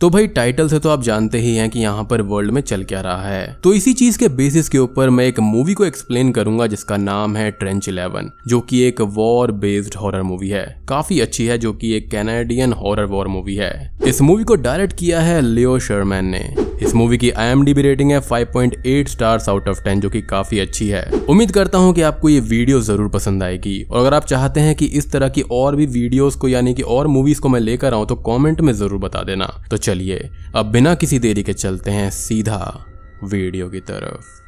तो भाई टाइटल से तो आप जानते ही हैं कि यहाँ पर वर्ल्ड में चल क्या रहा है। तो इसी चीज़ के बेसिस के ऊपर मैं एक मूवी को एक्सप्लेन करूँगा जिसका नाम है ट्रेंच इलेवन जो कि एक वॉर बेस्ड हॉरर मूवी है। काफ़ी अच्छी है, जो कि एक कैनेडियन हॉरर वॉर मूवी है। इस मूवी को डायरेक्ट किया है लियो शर्मैन ने। इस मूवी की आईएमडीबी रेटिंग है 5.8 स्टार्स आउट ऑफ़ 10 जो कि काफ़ी अच्छी है। उम्मीद करता हूँ कि आपको ये वीडियो ज़रूर पसंद आएगी। और अगर आप चाहते हैं कि इस तरह की और भी वीडियोस को, यानी कि और मूवीज़ को मैं लेकर आऊँ तो कॉमेंट में ज़रूर बता देना। तो चलिए अब बिना किसी देरी के चलते हैं सीधा वीडियो की तरफ़।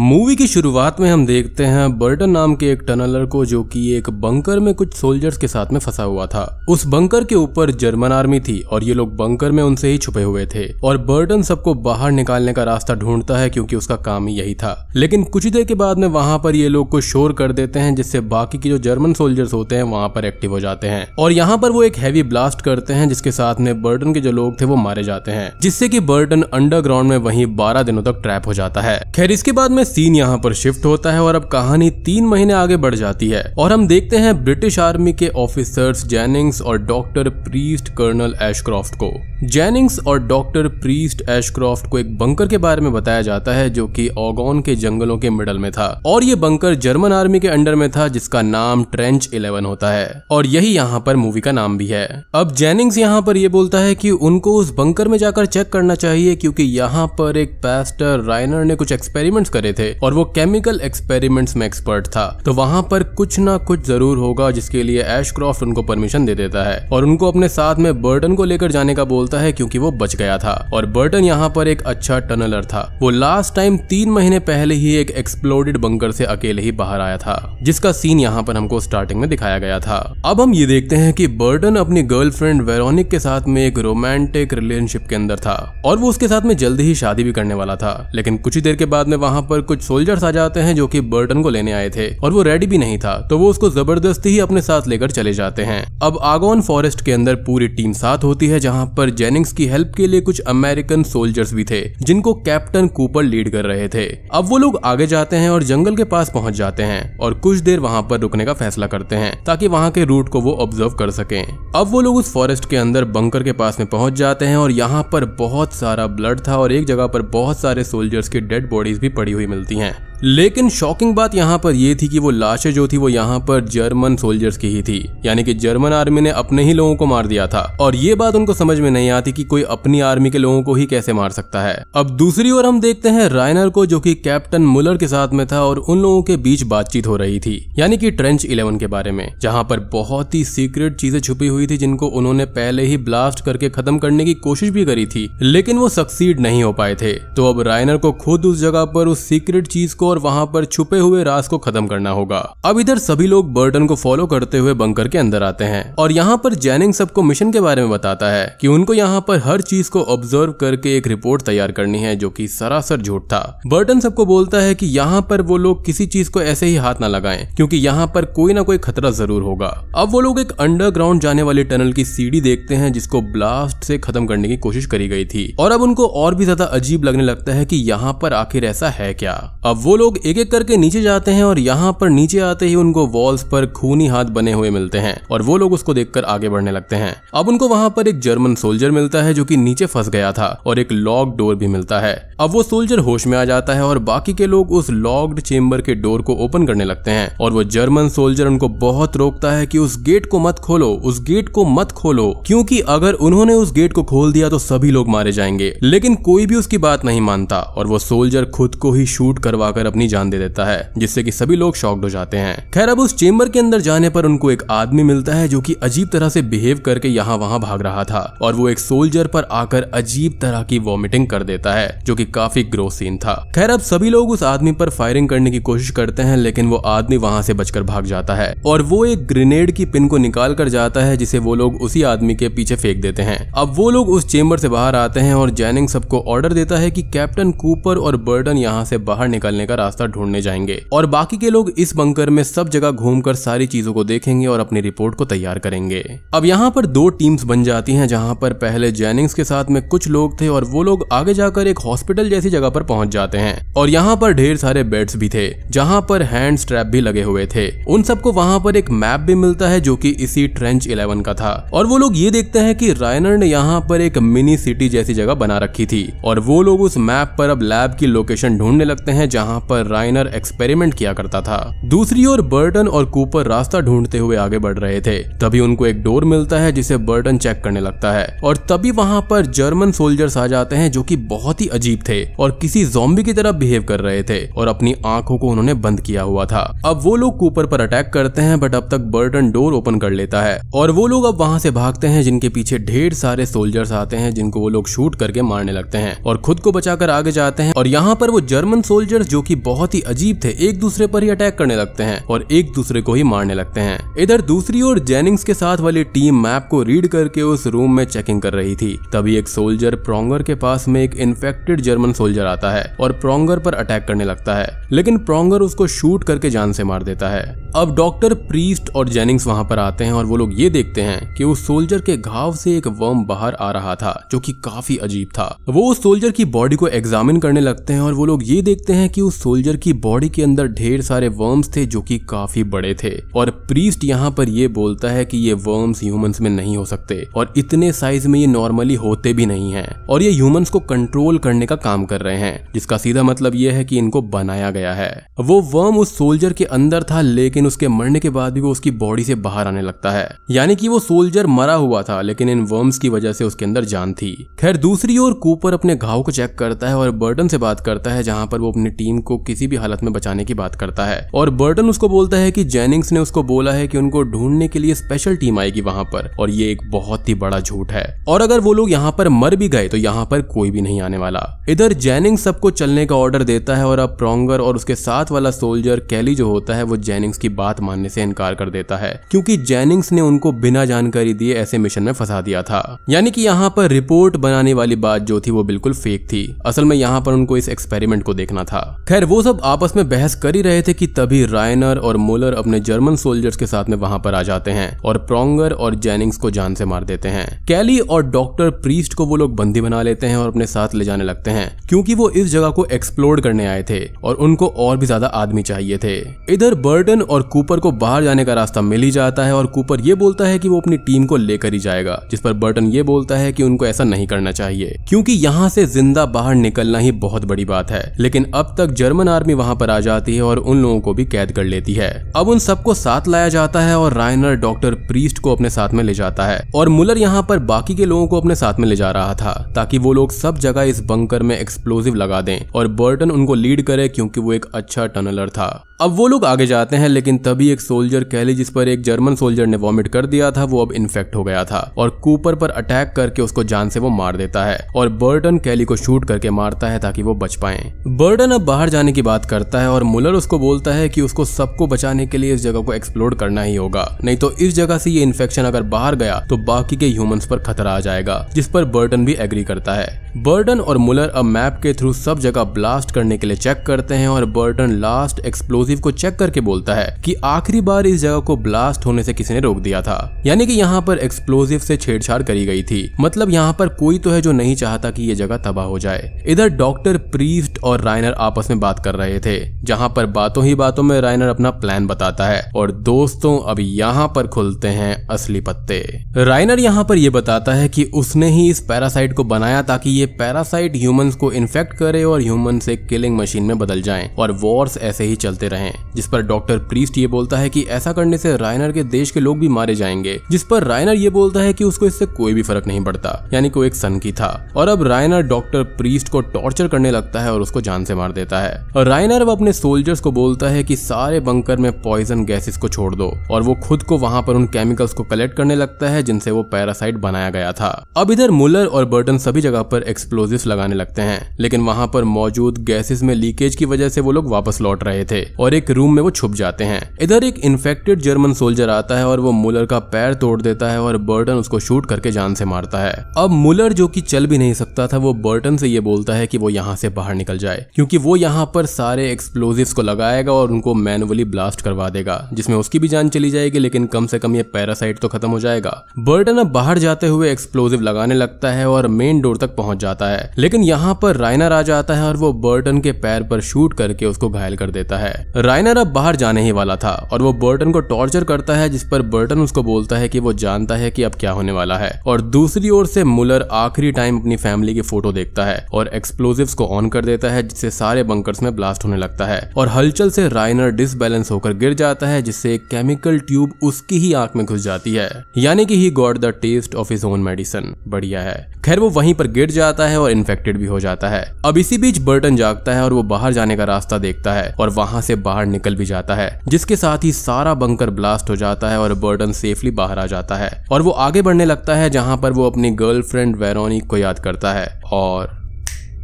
मूवी की शुरुआत में हम देखते हैं बर्टन नाम के एक टनलर को जो कि एक बंकर में कुछ सोल्जर्स के साथ में फंसा हुआ था। उस बंकर के ऊपर जर्मन आर्मी थी और ये लोग बंकर में उनसे ही छुपे हुए थे। और बर्टन सबको बाहर निकालने का रास्ता ढूंढता है क्योंकि उसका काम ही यही था। लेकिन कुछ ही देर के बाद में वहाँ पर ये लोग कुछ शोर कर देते हैं, जिससे बाकी के जो जर्मन सोल्जर्स होते हैं, वहाँ पर एक्टिव हो जाते हैं। और यहाँ पर वो एक हैवी ब्लास्ट करते हैं, जिसके साथ में बर्टन के जो लोग थे वो मारे जाते हैं, जिससे की बर्टन अंडरग्राउंड में वही बारह दिनों तक ट्रैप हो जाता है। खैर, इसके बाद में सीन यहाँ पर शिफ्ट होता है और अब कहानी तीन महीने आगे बढ़ जाती है। और हम देखते हैं ब्रिटिश आर्मी के ऑफिसर्स जेनिंग्स और डॉक्टर प्रीस्ट कर्नल एशक्रॉफ्ट को। जेनिंग्स और डॉक्टर प्रीस्ट एशक्रॉफ्ट को एक बंकर के बारे में बताया जाता है, जो कि ओगोन के जंगलों के मिडल में था। और ये बंकर जर्मन आर्मी के अंडर में था, जिसका नाम ट्रेंच इलेवन होता है। और यही यहाँ पर मूवी का नाम भी है। अब जेनिंग्स यहाँ पर ये बोलता है कि उनको उस बंकर में जाकर चेक करना चाहिए, क्योंकि यहाँ पर एक पैस्टर राइनर ने कुछ एक्सपेरिमेंट्स करे थे और वो केमिकल एक्सपेरिमेंट्स में एक्सपर्ट था। तो वहाँ पर कुछ ना कुछ ज़रूर होगा जिसके लिए एशक्रॉफ्ट उनको परमिशन दे देता है। और उनको अपने साथ में बर्टन को लेकर जाने का बोलता है क्योंकि वो बच गया था। और बर्टन यहाँ पर एक अच्छा टनलर था। वो लास्ट टाइम तीन महीने पहले ही एक एक्सप्लोडेड बंकर से अकेले ही बाहर आया था, जिसका सीन यहाँ पर हमको स्टार्टिंग में दिखाया गया था। अब हम ये देखते हैं कि बर्टन अपनी गर्लफ्रेंड वेरोनिक के साथ में एक रोमांटिक रिलेशनशिप के अंदर था। और वो उसके साथ में जल्दी ही शादी भी करने वाला था। लेकिन कुछ ही देर के बाद में वहाँ पर कुछ सोल्जर्स आ जाते हैं जो कि बर्टन को लेने आए थे, और वो रेडी भी नहीं था तो वो उसको ज़बरदस्ती ही अपने साथ लेकर चले जाते हैं। अब आगोन फॉरेस्ट के अंदर पूरी टीम साथ होती है, जहाँ पर जेनिंग्स की हेल्प के लिए कुछ अमेरिकन सोल्जर्स भी थे, जिनको कैप्टन कूपर लीड कर रहे थे। अब वो लोग आगे जाते हैं और जंगल के पास पहुँच जाते हैं, और कुछ देर वहाँ पर रुकने का फैसला करते हैं, ताकि वहाँ के रूट को वो ऑब्ज़र्व कर सकें। अब वो लोग उस फॉरेस्ट के अंदर बंकर के पास में पहुँच जाते हैं, और यहाँ पर बहुत सारा ब्लड था, और एक जगह पर बहुत सारे सोल्जर्स की डेड बॉडीज भी पड़ी हुई मिलती हैं। लेकिन शॉकिंग बात यहाँ पर यह थी कि वो लाशें जो थी वो यहाँ पर जर्मन सोल्जर्स की ही थी। यानी कि जर्मन आर्मी ने अपने ही लोगों को मार दिया था। और ये बात उनको समझ में नहीं आती कि कोई अपनी आर्मी के लोगों को ही कैसे मार सकता है। अब दूसरी ओर हम देखते हैं राइनर को जो कि कैप्टन मुलर के साथ में था और उन लोगों के बीच बातचीत हो रही थी। यानी कि ट्रेंच इलेवन के बारे में, जहाँ पर बहुत ही सीक्रेट चीज़ें छुपी हुई थी जिनको उन्होंने पहले ही ब्लास्ट करके खत्म करने की कोशिश भी करी थी, लेकिन वो सक्सीड नहीं हो पाए थे। तो अब राइनर को खुद उस जगह पर उस सीक्रेट चीज़ को और वहाँ पर छुपे हुए राज को खत्म करना होगा। अब इधर सभी लोग बर्टन को फॉलो करते हुए बंकर के अंदर आते हैं और यहाँ पर जैनिंग सबको मिशन के बारे में बताता है कि उनको यहाँ पर हर चीज़ को ऑब्ज़र्व करके एक रिपोर्ट तैयार करनी है जो कि सरासर झूठ था। बर्टन सबको बोलता है कि यहाँ पर वो लोग किसी चीज़ को ऐसे ही हाथ ना लगाएँ, क्योंकि यहाँ पर कोई ना कोई खतरा ज़रूर होगा। अब वो लोग एक अंडरग्राउंड जाने वाली टनल की सीढ़ी देखते हैं, जिसको ब्लास्ट से खत्म करने की कोशिश करी गई थी। और अब उनको और भी ज़्यादा अजीब लगने लगता है कि यहाँ पर आखिर ऐसा है क्या? अब वो लोग एक एक करके नीचे जाते हैं और यहाँ पर नीचे आते ही उनको वॉल्स पर खूनी हाथ बने हुए मिलते हैं और वो लोग उसको देखकर आगे बढ़ने लगते हैं। अब उनको वहाँ पर एक जर्मन सोल्जर मिलता है जो कि नीचे फंस गया था और एक लॉक डोर भी मिलता है। अब वो सोल्जर होश में आ जाता है और बाकी के लोग उस लॉक्ड चेम्बर के डोर को ओपन करने लगते हैं और वो जर्मन सोल्जर उनको बहुत रोकता है कि उस गेट को मत खोलो, उस गेट को मत खोलो, क्योंकि अगर उन्होंने उस गेट को खोल दिया तो सभी लोग मारे जाएँगे। लेकिन कोई भी उसकी बात नहीं मानता और वो सोल्जर खुद को ही शूट करवा कर अपनी जान दे देता है, जिससे कि सभी लोग शॉक्ड हो जाते हैं। खैर, अब उस चेम्बर के अंदर जाने पर उनको एक आदमी मिलता है जो कि अजीब तरह से बिहेव करके यहाँ वहाँ भाग रहा था, और वो एक सोल्जर पर आकर अजीब तरह की वॉमिटिंग कर देता है, जो कि काफ़ी ग्रोथ सीन था। खैर, अब सभी लोग उस आदमी पर फायरिंग करने की कोशिश करते हैं, लेकिन वो आदमी वहाँ से बचकर भाग जाता है, और वो एक ग्रेनेड की पिन को निकाल कर जाता है, जिसे वो लोग उसी आदमी के पीछे फेंक देते हैं। अब वो लोग उस चेम्बर से बाहर आते हैं, और जैनिंग सबको ऑर्डर देता है कि कैप्टन कूपर और बर्टन यहाँ से बाहर निकलने का रास्ता ढूँढने जाएँगे। और बाकी के लोग इस बंकर में सब जगह घूमकर सारी चीज़ों को देखेंगे और अपनी रिपोर्ट को तैयार करेंगे। अब यहाँ पर दो टीम्स बन जाती हैं जहाँ पर पहले जेनिंग्स के साथ में कुछ लोग थे और वो लोग आगे जाकर एक हॉस्पिटल जैसी जगह पर पहुँच जाते हैं। और यहाँ पर ढेर सारे बेड्स भी थे, जहाँ पर हैंड स्ट्रैप भी लगे हुए थे। उन सबको वहाँ पर एक मैप भी मिलता है जो कि इसी ट्रेंच इलेवन का था। और वो लोग ये देखते हैं कि रायनर ने यहाँ पर एक मिनी सिटी जैसी जगह बना रखी थी। और वो लोग उस मैप पर अब लैब की लोकेशन ढूँढने लगते हैं जहाँ पर रायनर एक्सपेरिमेंट किया करता था। दूसरी ओर बर्टन और कूपर रास्ता ढूंढते हुए आगे बढ़ रहे थे। तभी उनको एक डोर मिलता है जिसे बर्टन चेक करने लगता है। और तभी वहाँ पर जर्मन सोल्जर्स आ जाते हैं जो कि बहुत ही अजीब थे और किसी जोम्बी की तरह बिहेव कर रहे थे और अपनी आँखों को उन्होंने बंद किया हुआ था। अब वो लोग कूपर पर अटैक करते हैं बट अब तक बर्टन डोर ओपन कर लेता है। और वो लोग अब वहाँ से भागते हैं, जिनके पीछे ढेर सारे सोल्जर्स आते हैं, जिनको वो लोग शूट करके मारने लगते हैं। और खुद को बचाकर आगे जाते हैं। और यहाँ पर वो जर्मन सोल्जर्स जो कि बहुत ही अजीब थे, एक दूसरे पर ही अटैक करने लगते हैं और एक दूसरे को ही मारने लगते हैं। इधर दूसरी ओर जेनिंग्स के साथ वाली टीम मैप को रीड करके उस रूम में चेकिंग कर रही थी। तभी एक सोल्जर प्रोंगर के पास में एक इन्फेक्टेड जर्मन सोल्जर आता है और प्रोंगर पर अटैक करने लगता है। लेकिन प्रोंगर उसको शूट करके जान से मार देता है। अब डॉक्टर प्रीस्ट और जेनिंग्स वहाँ पर आते हैं और वो लोग ये देखते हैं कि उस सोल्जर के घाव से एक वर्म बाहर आ रहा था, जो कि काफ़ी अजीब था। वो उस सोल्जर की बॉडी को एग्जामिन करने लगते हैं और वो लोग ये देखते हैं कि उस सोल्जर की बॉडी के अंदर ढेर सारे वर्म्स थे जो कि काफ़ी बड़े थे। और प्रीस्ट यहाँ पर ये बोलता है कि ये वर्म्स ह्यूमंस में नहीं हो सकते। और इतने साइज़ में ये नॉर्मली होते भी नहीं है। और ये ह्यूमंस को कंट्रोल करने का काम कर रहे हैं, जिसका सीधा मतलब ये है कि इनको बनाया गया है। वो वर्म उस सोल्जर के अंदर था, लेकिन उसके मरने के बाद भी वो उसकी बॉडी से बाहर आने लगता है। यानी कि वो सोल्जर मरा हुआ था, लेकिन इन वर्म्स की वजह से उसके अंदर जान थी। खैर, दूसरी ओर कूपर अपने घाव को चेक करता है और बर्टन से बात करता है, जहाँ पर वो अपनी टीम को किसी भी हालत में बचाने की बात करता है। और बर्टन उसको बोलता है कि जेनिंग्स ने उसको बोला है कि उनको ढूँढने के लिए स्पेशल टीम आएगी वहाँ पर, और ये एक बहुत ही बड़ा झूठ है। और अगर वो लोग यहाँ पर मर भी गए तो यहाँ पर कोई भी नहीं आने वाला। इधर जेनिंग्स सबको चलने का ऑर्डर देता है, और अब प्रोंगर और उसके साथ वाला सोल्जर कैली जो होता है, वो जेनिंग्स की बात मानने से इनकार कर देता है, क्योंकि जेनिंग्स ने उनको बिना जानकारी दिए ऐसे मिशन में फंसा दिया था। यानी कि यहाँ पर रिपोर्ट बनाने वाली बात जो थी, वो बिल्कुल फेक थी। असल में यहाँ पर उनको इस एक्सपेरिमेंट को देखना था। खैर वो सब आपस में बहस कर ही रहे थे कि तभी रायनर और मोलर अपने जर्मन सोल्जर्स के साथ में वहाँ पर आ जाते हैं और प्रोंगर और जेनिंग्स को जान से मार देते हैं। कैली और डॉक्टर प्रीस्ट को वो लोग बंदी बना लेते हैं और अपने साथ ले जाने लगते हैं, क्योंकि वो इस जगह को एक्सप्लोर करने आए थे और उनको और भी ज़्यादा आदमी चाहिए थे। इधर बर्टन और कूपर को बाहर जाने का रास्ता मिल ही जाता है और कूपर ये बोलता है कि वो अपनी टीम को लेकर ही जाएगा, जिस पर बर्टन ये बोलता है कि उनको ऐसा नहीं करना चाहिए, क्योंकि यहाँ से ज़िंदा बाहर निकलना ही बहुत बड़ी बात है। लेकिन अब तक जर्मन आर्मी वहाँ पर आ जाती है और उन लोगों को भी कैद कर लेती है। अब उन सबको साथ लाया जाता है और रायनर डॉक्टर प्रीस्ट को अपने साथ में ले जाता है और मुलर यहाँ पर बाकी के लोगों को अपने साथ में ले जा रहा था, ताकि वो लोग सब जगह इस बंकर में एक्सप्लोजिव लगा दें और बर्टन उनको लीड करे क्योंकि वो एक अच्छा टनलर था। अब वो लोग आगे जाते हैं, लेकिन तभी एक सोल्जर कैली, जिस पर एक जर्मन सोल्जर ने वॉमिट कर दिया था, वो अब इन्फेक्ट हो गया था और कूपर पर अटैक करके उसको जान से वो मार देता है और बर्टन कैली को शूट करके मारता है ताकि वो बच पाए। बर्टन अब बाहर जाने की बात करता है और मुलर उसको बोलता है कि उसको सबको बचाने के लिए इस जगह को एक्सप्लोर करना ही होगा, नहीं तो इस जगह से ये इन्फेक्शन अगर बाहर गया तो बाकी के ह्यूमंस पर खतरा आ जाएगा, जिस पर बर्टन भी एग्री करता है। बर्टन और मुलर अब मैप के थ्रू सब जगह ब्लास्ट करने के लिए चेक करते हैं और बर्टन लास्ट एक्सप्लोजिव को चेक करके बोलता है कि आखिरी बार इस जगह को ब्लास्ट होने से किसी ने रोक दिया था। यानी कि यहाँ पर एक्सप्लोजिव से छेड़छाड़ करी गई थी। मतलब यहाँ पर कोई तो है जो नहीं चाहता कि ये जगह तबाह हो जाए। इधर डॉक्टर प्रीस्ट और राइनर आपस में बात कर रहे थे, जहाँ पर बातों ही बातों में राइनर अपना प्लान बताता है और दोस्तों अब यहाँ पर खुलते हैं असली पत्ते। राइनर यहाँ पर ये बताता है कि उसने ही इस पैरासाइट को बनाया ताकि ये पैरासाइट ह्यूमंस को इन्फेक्ट करे और ह्यूमन से किलिंग मशीन में बदल जाए और वॉर्स ऐसे ही चलते रहें। जिस पर डॉक्टर प्रीस्ट ये बोलता है कि ऐसा करने से रायनर के देश के लोग भी मारे जाएँगे, जिस पर रायनर ये बोलता है कि उसको इससे कोई भी फ़र्क नहीं पड़ता, यानी को एक सन की था। और अब रायनर डॉक्टर प्रीस्ट को टॉर्चर करने लगता है और उसको जान से मार देता है। और रायनर अब अपने सोल्जर्स को बोलता है कि सारे बंकर में पॉइजन गैसेस को छोड़ दो, और वो खुद को वहाँ पर उन केमिकल्स को कलेक्ट करने लगता है, जिनसे वो पैरासाइट बनाया गया था। अब इधर मुलर और बर्टन सभी जगह पर एक्सप्लोजिव लगाने लगते हैं, लेकिन वहाँ पर मौजूद गैसेस में लीकेज की वजह से वो लोग वापस लौट रहे थे, और एक रूम में वो छुप जाते हैं। इधर एक इन्फेक्टेड जर्मन सोल्जर आता है और वो मुलर का पैर तोड़ देता है और बर्टन उसको शूट करके जान से मारता है। अब मुलर जो कि चल भी नहीं सकता था, वो बर्टन से ये बोलता है कि वो यहाँ से बाहर निकल जाए, क्योंकि वो यहाँ पर सारे एक्सप्लोजिव्स को लगाएगा और उनको मैनुअली ब्लास्ट करवा देगा, जिसमें उसकी भी जान चली जाएगी, लेकिन कम से कम ये पैरासाइट तो खत्म हो जाएगा। बर्टन अब बाहर जाते हुए एक्सप्लोजिव लगाने लगता है और मेन डोर तक पहुँच जाता है, लेकिन यहाँ पर राइनर आ जाता है और वो बर्टन के पैर पर शूट करके उसको घायल कर देता है। राइनर अब बाहर जाने ही वाला था और वो बर्टन को टॉर्चर करता है, जिस पर बर्टन उसको बोलता है कि वो जानता है कि अब क्या होने वाला है। और दूसरी ओर से मुलर आखिरी टाइम अपनी फैमिली की फ़ोटो देखता है और एक्सप्लोजिव्स को ऑन कर देता है, जिससे सारे बंकर्स में ब्लास्ट होने लगता है। और हलचल से राइनर डिसबैलेंस होकर गिर जाता है, जिससे एक केमिकल ट्यूब उसकी ही आँख में घुस जाती है। यानी कि he got the taste of his own medicine बढ़िया है। खैर, वो वहीं पर गिर जाता है और इन्फेक्टेड भी हो जाता है। अब इसी बीच बर्टन जागता है और वो बाहर जाने का रास्ता देखता है और वहाँ से बाहर निकल भी जाता है, जिसके साथ ही सारा बंकर ब्लास्ट हो जाता है और बर्डन सेफली बाहर आ जाता है। और वो आगे बढ़ने लगता है, जहाँ पर वो अपनी गर्लफ्रेंड वेरोनिक को याद करता है और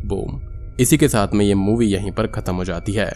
बूम इसी के साथ में ये मूवी यहीं पर खत्म हो जाती है।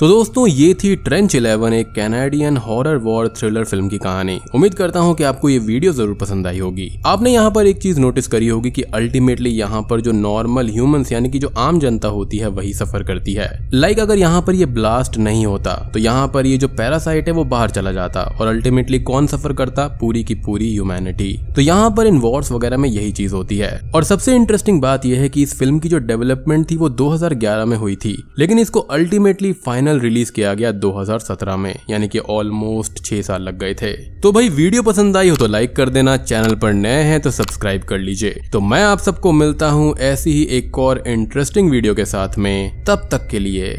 तो दोस्तों, ये थी ट्रेंच इलेवन एक Canadian horror war thriller film की कहानी। उम्मीद करता हूँ कि आपको ये वीडियो ज़रूर पसंद आई होगी। आपने यहाँ पर एक चीज़ नोटिस करी होगी कि अल्टीमेटली यहाँ पर जो नॉर्मल ह्यूमंस यानी कि जो आम जनता होती है, वही सफ़र करती है। लाइक अगर यहाँ पर ये ब्लास्ट नहीं होता तो यहाँ पर ये जो पैरासाइट है, वो बाहर चला जाता, और अल्टीमेटली कौन सफ़र करता? पूरी की पूरी ह्यूमैनिटी तो यहाँ पर इन वॉर्स वगैरह में यही चीज़ होती है। और सबसे इंटरेस्टिंग बात यह है कि इस फ़िल्म की जो डेवलपमेंट थी, वो 2011 में हुई थी। लेकिन इसको अल्टीमेटली फाइनल फाइनल रिलीज़ किया गया 2017 में, यानी कि ऑलमोस्ट छह साल लग गए थे। तो भाई, वीडियो पसंद आई हो तो लाइक कर देना चैनल पर नए हैं तो सब्सक्राइब कर लीजिए। तो मैं आप सबको मिलता हूँ ऐसी ही एक और इंटरेस्टिंग वीडियो के साथ में, तब तक के लिए